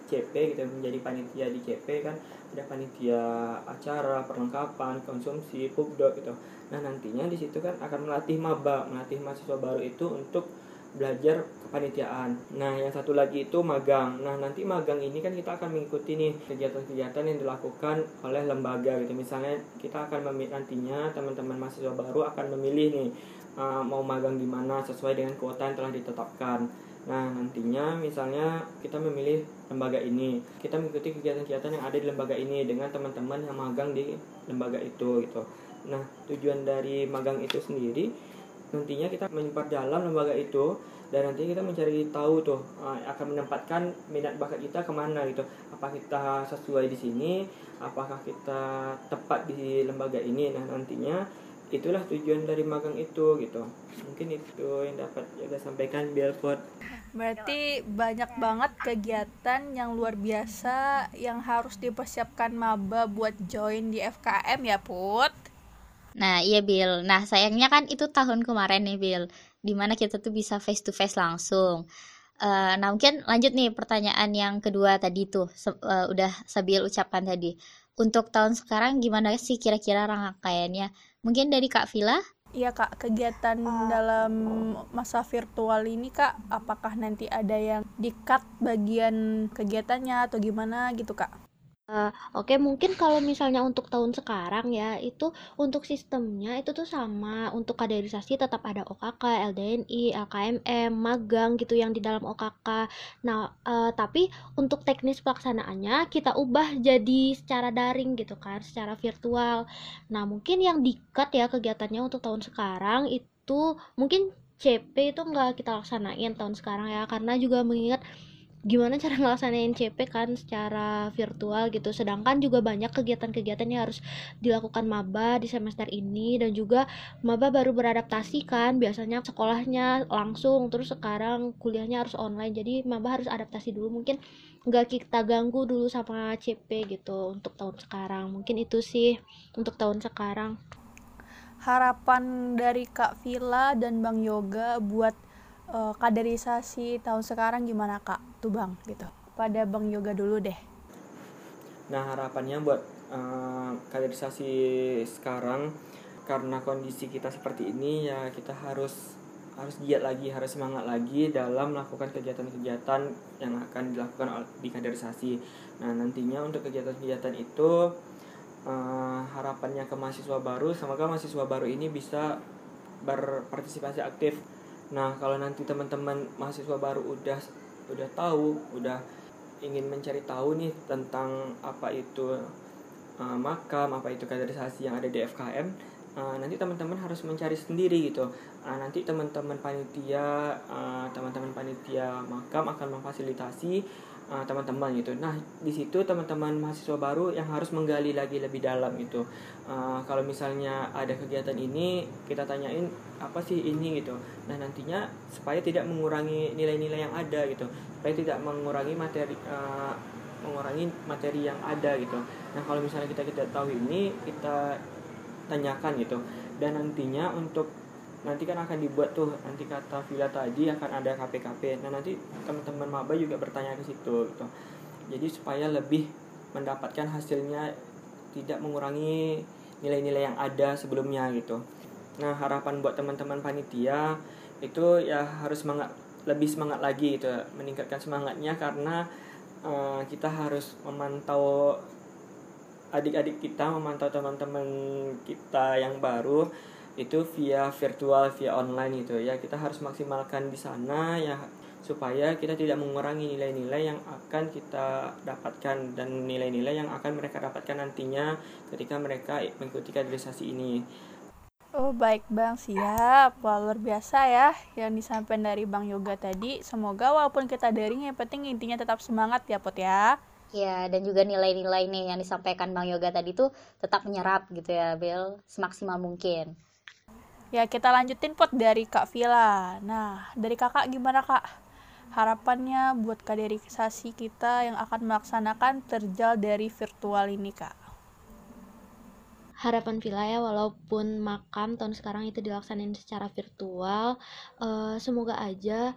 CP gitu menjadi panitia di CP kan ada panitia acara, perlengkapan, konsumsi, pubdo gitu. Nah, nantinya di situ kan akan melatih maba, melatih mahasiswa baru itu untuk belajar kepanitiaan. Nah, yang satu lagi itu magang. Nah, nanti magang ini kan kita akan mengikuti nih kegiatan-kegiatan yang dilakukan oleh lembaga gitu. Misalnya kita akan memilih nantinya teman-teman mahasiswa baru akan memilih nih uh, mau magang di mana sesuai dengan kuota yang telah ditetapkan. Nah, nantinya misalnya kita memilih lembaga ini. Kita mengikuti kegiatan-kegiatan yang ada di lembaga ini dengan teman-teman yang magang di lembaga itu gitu. Nah, tujuan dari magang itu sendiri nantinya kita memperdalam lembaga itu dan nanti kita mencari tahu tuh uh, akan menempatkan minat bakat kita ke mana gitu apa kita sesuai di sini apakah kita tepat di lembaga ini nah nantinya itulah tujuan dari magang itu gitu mungkin itu yang dapat ya sampaikan Bielpot Berarti banyak banget kegiatan yang luar biasa yang harus dipersiapkan maba buat join di FKM ya Put. Nah, iya Bill. Nah, sayangnya kan itu tahun kemarin nih Bill, di mana kita tuh bisa face to face langsung. Uh, nah, mungkin lanjut nih pertanyaan yang kedua tadi tuh, uh, udah Sabil ucapkan tadi. Untuk tahun sekarang gimana sih kira-kira rangkaiannya? Mungkin dari Kak Vila? Iya kak, kegiatan dalam masa virtual ini kak, apakah nanti ada yang di-cut bagian kegiatannya atau gimana gitu kak? Uh, Oke, okay, mungkin kalau misalnya untuk tahun sekarang ya, itu untuk sistemnya itu tuh sama. Untuk kaderisasi tetap ada OKK, LDNI, LKMM, magang gitu yang di dalam OKK. Nah, uh, tapi untuk teknis pelaksanaannya kita ubah jadi secara daring gitu kan, secara virtual. Nah, mungkin yang dikat ya kegiatannya untuk tahun sekarang itu mungkin CP itu nggak kita laksanain tahun sekarang ya, karena juga mengingat gimana cara [LAUGHS] ngelaksanain CP kan secara virtual gitu. Sedangkan juga banyak kegiatan-kegiatan yang harus dilakukan maba di semester ini. Dan juga maba baru beradaptasi kan. Biasanya sekolahnya langsung terus sekarang kuliahnya harus online. Jadi maba harus adaptasi dulu. Mungkin nggak kita ganggu dulu sama CP gitu untuk tahun sekarang. Mungkin itu sih untuk tahun sekarang. Harapan dari Kak Vila dan Bang Yoga buat uh, kaderisasi tahun sekarang gimana kak? Tuh bang gitu. Pada bang yoga dulu deh. Nah harapannya buat uh, kaderisasi sekarang karena kondisi kita seperti ini ya kita harus harus giat lagi harus semangat lagi dalam melakukan kegiatan-kegiatan yang akan dilakukan di kaderisasi. Nah nantinya untuk kegiatan-kegiatan itu uh, harapannya ke mahasiswa baru semoga mahasiswa baru ini bisa berpartisipasi aktif Nah, kalau nanti teman-teman mahasiswa baru udah udah tahu, udah ingin mencari tahu nih tentang apa itu uh, makam, apa itu kaderisasi yang ada di FKM, uh, nanti teman-teman harus mencari sendiri gitu. Uh, nanti teman-teman panitia, uh, teman-teman panitia makam akan memfasilitasi teman teman-teman gitu. Nah, di situ teman-teman mahasiswa baru yang harus menggali lagi lebih dalam gitu. Uh, kalau misalnya ada kegiatan ini, kita tanyain apa sih ini? gitu. Nah nantinya supaya tidak mengurangi nilai-nilai yang ada gitu. Supaya tidak mengurangi materi uh, mengurangi materi yang ada gitu. Nah kalau misalnya kita tidak tahu ini kita tanyakan gitu. Dan nantinya untuk nanti kan akan dibuat tuh nanti kata Villa tadi akan ada KPKP nah nanti teman-teman maba juga bertanya ke situ gitu. Jadi supaya lebih mendapatkan hasilnya tidak mengurangi nilai-nilai yang ada sebelumnya gitu. Nah harapan buat teman-teman panitia itu ya harus semangat lebih semangat lagi gitu. Meningkatkan semangatnya karena uh, kita harus memantau adik-adik kita memantau teman-teman kita yang baru itu via virtual via online gitu ya kita harus maksimalkan di sana ya supaya kita tidak mengurangi nilai-nilai yang akan kita dapatkan dan nilai-nilai yang akan mereka dapatkan nantinya ketika mereka mengikuti kaderisasi ini. Oh baik Bang, siap. Wah, luar biasa ya yang disampaikan dari Bang Yoga tadi. Semoga walaupun kita daring yang penting intinya tetap semangat ya Pot ya. Ya, dan juga nilai-nilai nih yang disampaikan Bang Yoga tadi tuh tetap menyerap gitu ya, Bel, semaksimal mungkin. Ya, kita lanjutin pot dari Kak Vila. Nah, dari Kakak gimana Kak? Harapannya buat kaderisasi kita yang akan melaksanakan terjal dari virtual ini Kak. Harapan Vila ya, walaupun makam tahun sekarang itu dilaksanain secara virtual, uh, semoga aja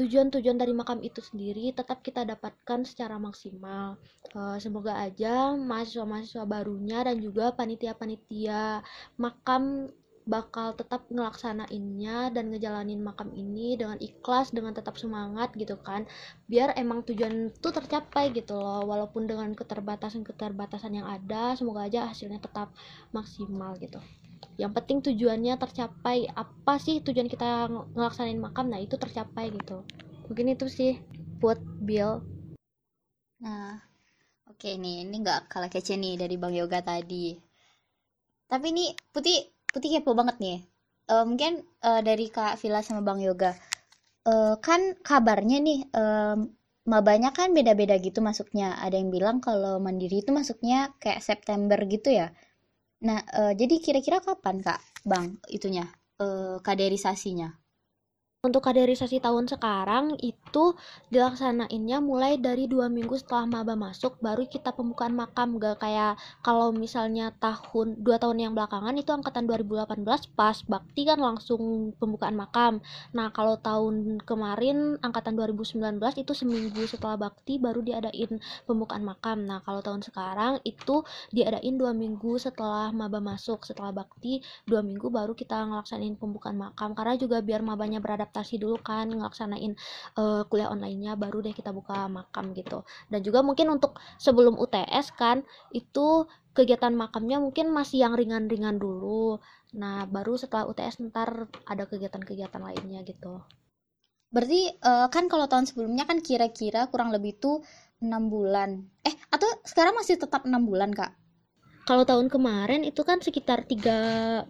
tujuan-tujuan dari makam itu sendiri tetap kita dapatkan secara maksimal. Uh, semoga aja mahasiswa-mahasiswa barunya dan juga panitia-panitia makam bakal tetap ngelaksanainnya dan ngejalanin makam ini dengan ikhlas dengan tetap semangat gitu kan. Biar emang tujuan itu tercapai gitu loh walaupun dengan keterbatasan-keterbatasan yang ada semoga aja hasilnya tetap maksimal gitu. Yang penting tujuannya tercapai. Apa sih tujuan kita ngelaksanain makam? Nah itu tercapai gitu. Mungkin itu sih buat Bill. Nah oke okay nih ini nggak kalah kece nih dari Bang Yoga tadi. Tapi ini Putih Putih kepo banget nih. Uh, mungkin uh, dari Kak Vila sama Bang Yoga. Uh, kan kabarnya nih um, mabanya kan beda-beda gitu masuknya. Ada yang bilang kalau mandiri itu masuknya kayak September gitu ya. Nah, uh, jadi kira-kira kapan Kak, Bang, itunya, uh, kaderisasinya? Untuk kaderisasi tahun sekarang itu dilaksanainnya mulai dari dua minggu setelah maba masuk baru kita pembukaan makam gak kayak kalau misalnya tahun dua tahun yang belakangan itu angkatan 2018 pas bakti kan langsung pembukaan makam. Nah kalau tahun kemarin angkatan 2019 itu seminggu setelah bakti baru diadain pembukaan makam. Nah kalau tahun sekarang itu diadain dua minggu setelah maba masuk. Setelah bakti dua minggu baru kita ngelaksanain pembukaan makam. Karena juga biar mabanya beradaptasi adaptasi dulu kan ngelaksanain uh, kuliah onlinenya baru deh kita buka makam gitu. Dan juga mungkin untuk sebelum UTS kan itu kegiatan makamnya mungkin masih yang ringan-ringan dulu. Nah baru setelah UTS ntar ada kegiatan-kegiatan lainnya gitu. Berarti uh, kan kalau tahun sebelumnya kan kira-kira kurang lebih tuh enam bulan. Eh atau sekarang masih tetap enam bulan kak kalau tahun kemarin itu kan sekitar tiga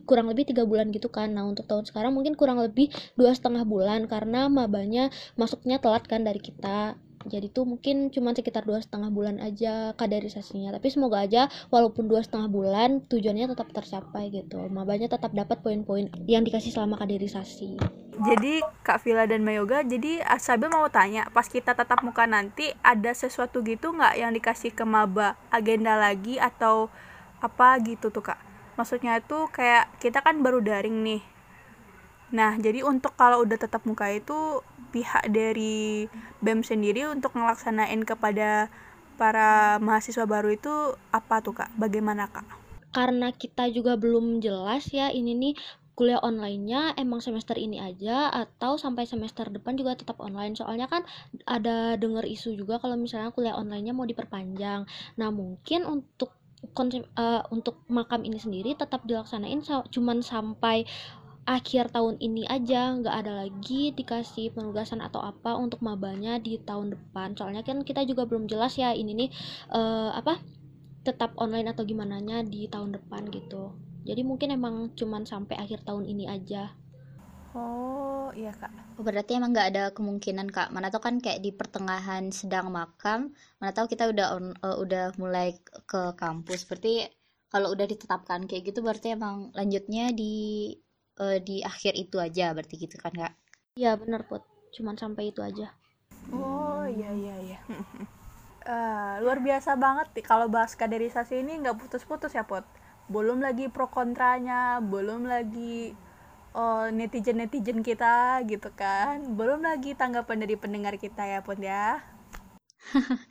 kurang lebih tiga bulan gitu kan. Nah untuk tahun sekarang mungkin kurang lebih dua setengah bulan karena mabanya masuknya telat kan dari kita. Jadi tuh mungkin cuma sekitar dua setengah bulan aja kaderisasinya. Tapi semoga aja walaupun dua setengah bulan tujuannya tetap tercapai gitu. Mabanya tetap dapat poin-poin yang dikasih selama kaderisasi. Jadi Kak Vila dan Mayoga jadi Asabil mau tanya pas kita tatap muka nanti ada sesuatu gitu nggak yang dikasih ke maba agenda lagi atau apa gitu tuh kak. Maksudnya itu kayak kita kan baru daring nih. Nah jadi untuk kalau udah tetap muka itu pihak dari BEM sendiri untuk ngelaksanain kepada para mahasiswa baru itu apa tuh kak? Bagaimana kak? Karena kita juga belum jelas ya ini nih kuliah online-nya emang semester ini aja atau sampai semester depan juga tetap online. Soalnya kan ada denger isu juga kalau misalnya kuliah online-nya mau diperpanjang. Nah mungkin untuk konsep uh, untuk makam ini sendiri tetap dilaksanain sa cuman sampai akhir tahun ini aja nggak ada lagi dikasih penugasan atau apa untuk mabanya di tahun depan. Soalnya kan kita juga belum jelas ya ini nih uh, apa tetap online atau gimana di tahun depan gitu. Jadi mungkin emang cuman sampai akhir tahun ini aja Oh iya kak. Oh, berarti emang nggak ada kemungkinan kak. Mana tau kan kayak di pertengahan sedang makam, mana tahu kita udah on, uh, udah mulai ke kampus. Berarti kalau udah ditetapkan kayak gitu, berarti emang lanjutnya di uh, di akhir itu aja, berarti gitu kan kak? Iya benar put. Cuman sampai itu aja. Oh iya iya iya. [LAUGHS] Eh, luar biasa banget nih kalau bahas kaderisasi ini nggak putus-putus ya Pot. Belum lagi pro kontranya, belum lagi netizen netizen kita gitu kan, belum lagi tanggapan dari pendengar kita ya Pot ya. [LAUGHS]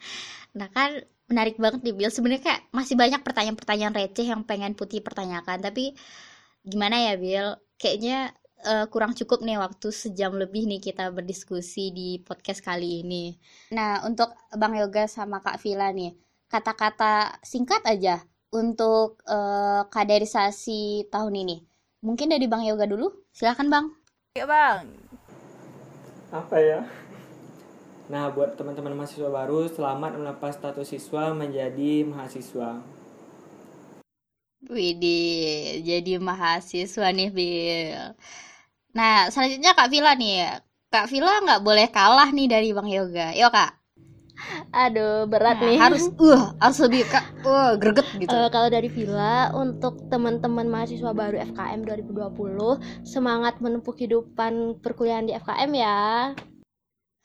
Nah kan menarik banget nih Bill. Sebenarnya kayak masih banyak pertanyaan-pertanyaan receh yang pengen Putih pertanyakan. Tapi gimana ya Bill? Kayaknya uh, kurang cukup nih waktu sejam lebih nih kita berdiskusi di podcast kali ini. Nah, untuk Bang Yoga sama Kak Vila nih, kata-kata singkat aja untuk uh, kaderisasi tahun ini. Mungkin dari Bang Yoga dulu, silahkan Bang. Ya Bang. Apa ya? Nah, buat teman-teman mahasiswa baru, selamat melepas status siswa menjadi mahasiswa. Widih, jadi mahasiswa nih, Bill. Nah, selanjutnya Kak Vila nih. Kak Vila nggak boleh kalah nih dari Bang Yoga. Yo, Kak. Aduh, berat nah, nih. Harus uh, harus lebih Kak, uh, greget gitu. Uh, kalau dari Vila untuk teman-teman mahasiswa baru FKM 2020, semangat menempuh kehidupan perkuliahan di FKM ya.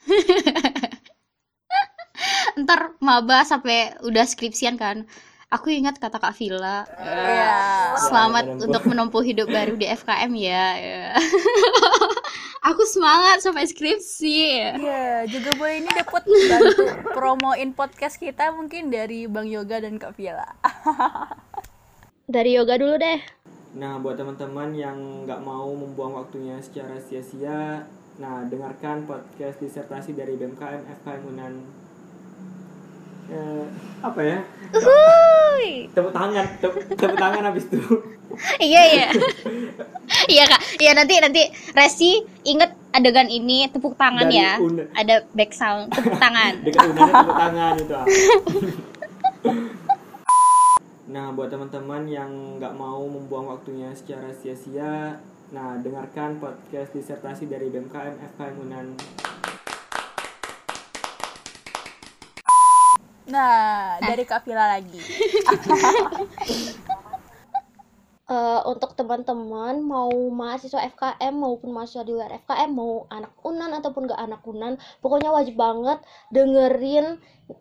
[LAUGHS] Ntar maba sampai udah skripsian kan aku ingat kata Kak Vila uh, selamat ya, untuk menempuh hidup baru di FKM ya, ya. [LAUGHS] aku semangat sampai skripsi. Ya juga boleh ini dapat bantu promoin podcast kita mungkin dari Bang Yoga dan Kak Vila [LAUGHS] dari Yoga dulu deh. Nah buat teman-teman yang nggak mau membuang waktunya secara sia-sia nah dengarkan podcast disertasi dari BMKM FKM Unan. Eh, apa ya Uhuy. tepuk tangan tepuk, tepuk tangan habis itu. Iya iya. Iya kak. Iya nanti nanti. Resi inget adegan ini tepuk tangan Dari ya. Una. ada back sound tepuk tangan. Dekat tepuk tangan itu Nah, buat teman-teman yang nggak mau membuang waktunya secara sia-sia, nah dengarkan podcast disertasi dari BMKM FKM Unan. Nah, dari Kak Vila lagi. uh, [LAUGHS] untuk teman-teman mau mahasiswa FKM maupun mahasiswa di luar FKM mau anak unan ataupun gak anak unan pokoknya wajib banget dengerin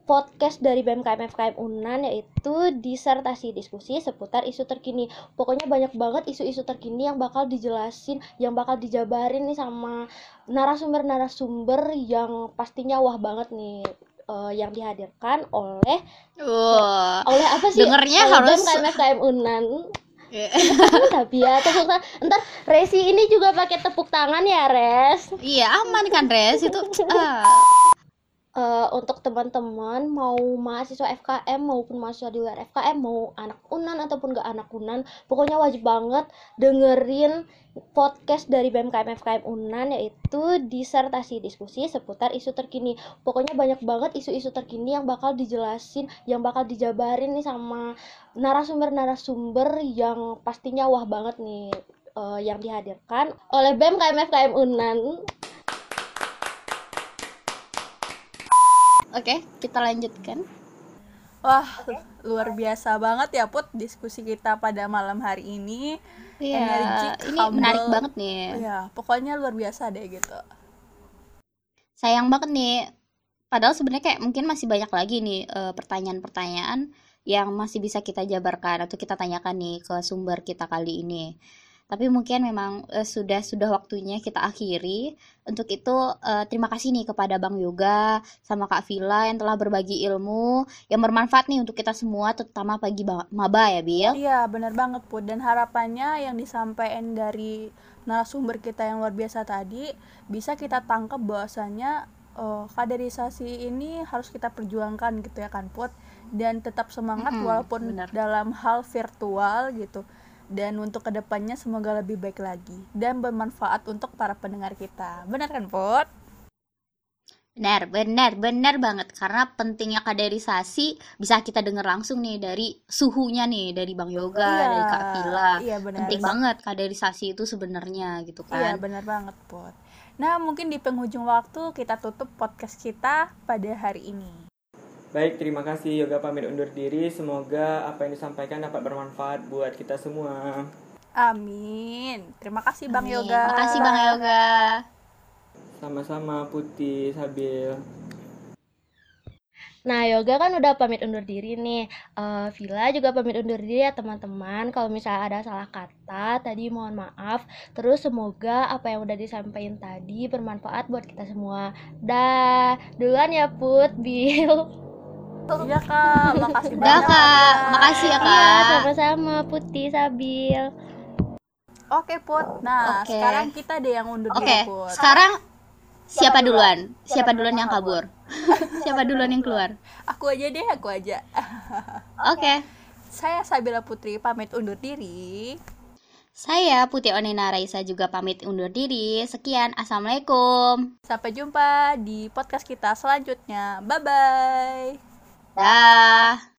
podcast dari BMKM FKM Unan yaitu disertasi diskusi seputar isu terkini. Pokoknya banyak banget isu-isu terkini yang bakal dijelasin yang bakal dijabarin nih sama narasumber-narasumber yang pastinya wah banget nih uh, yang dihadirkan oleh uh, oleh apa sih? Dengernya harus. KM Unan. [LAUGHS] tapi ya tepuk tangan ntar Resi ini juga pakai tepuk tangan ya Res. Iya aman kan Res? Itu uh [LAUGHS] uh, untuk teman-teman mau mahasiswa FKM maupun mahasiswa di luar FKM mau anak unan ataupun gak anak unan pokoknya wajib banget dengerin podcast dari BMKM FKM Unan yaitu disertasi diskusi seputar isu terkini. Pokoknya banyak banget isu-isu terkini yang bakal dijelasin yang bakal dijabarin nih sama narasumber-narasumber yang pastinya wah banget nih uh, yang dihadirkan oleh BMKM FKM Unan Oke, kita lanjutkan. Wah, okay. luar biasa banget ya Put diskusi kita pada malam hari ini. Iya, Energik, ini humble. menarik banget nih. Iya, pokoknya luar biasa deh gitu. Sayang banget nih. Padahal sebenarnya kayak mungkin masih banyak lagi nih eh, pertanyaan-pertanyaan yang masih bisa kita jabarkan atau kita tanyakan nih ke sumber kita kali ini tapi mungkin memang uh, sudah sudah waktunya kita akhiri. Untuk itu uh, terima kasih nih kepada Bang Yoga sama Kak Vila yang telah berbagi ilmu yang bermanfaat nih untuk kita semua terutama bagi maba ya Bil. Iya benar banget Put. Dan harapannya yang disampaikan dari narasumber kita yang luar biasa tadi bisa kita tangkap bahwasanya uh, kaderisasi ini harus kita perjuangkan gitu ya kan Put. Dan tetap semangat mm -hmm, walaupun bener. dalam hal virtual gitu dan untuk ke depannya semoga lebih baik lagi dan bermanfaat untuk para pendengar kita benar kan Pot? Benar, benar, benar banget karena pentingnya kaderisasi bisa kita dengar langsung nih dari suhunya nih dari Bang Yoga, iya, dari Kak Vila. Iya, benar. Penting banget kaderisasi itu sebenarnya gitu kan. Iya, benar banget, Pot. Nah, mungkin di penghujung waktu kita tutup podcast kita pada hari ini. Baik, terima kasih Yoga pamit undur diri. Semoga apa yang disampaikan dapat bermanfaat buat kita semua. Amin. Terima kasih Bang Amin. Yoga. Terima kasih Bang Yoga. Sama-sama Putih Sabil. Nah, Yoga kan udah pamit undur diri nih. Uh, Villa juga pamit undur diri ya teman-teman. Kalau misalnya ada salah kata, tadi mohon maaf. Terus semoga apa yang udah disampaikan tadi bermanfaat buat kita semua. Dah, duluan ya Put, Bill. [LAUGHS] Iya kak, makasih Dah banyak. kak, makasih ya Iya, kak. sama-sama Putih, Sabil. Oke Put, nah Oke. sekarang kita deh yang undur Oke, diri Put. sekarang siapa duluan? Siapa duluan yang kabur? [LAUGHS] siapa duluan yang keluar? Aku aja deh, aku aja. [LAUGHS] Oke. Saya Sabila Putri pamit undur diri. Saya Putih Onena Raisa juga pamit undur diri. Sekian, Assalamualaikum. Sampai jumpa di podcast kita selanjutnya. Bye bye. Dah.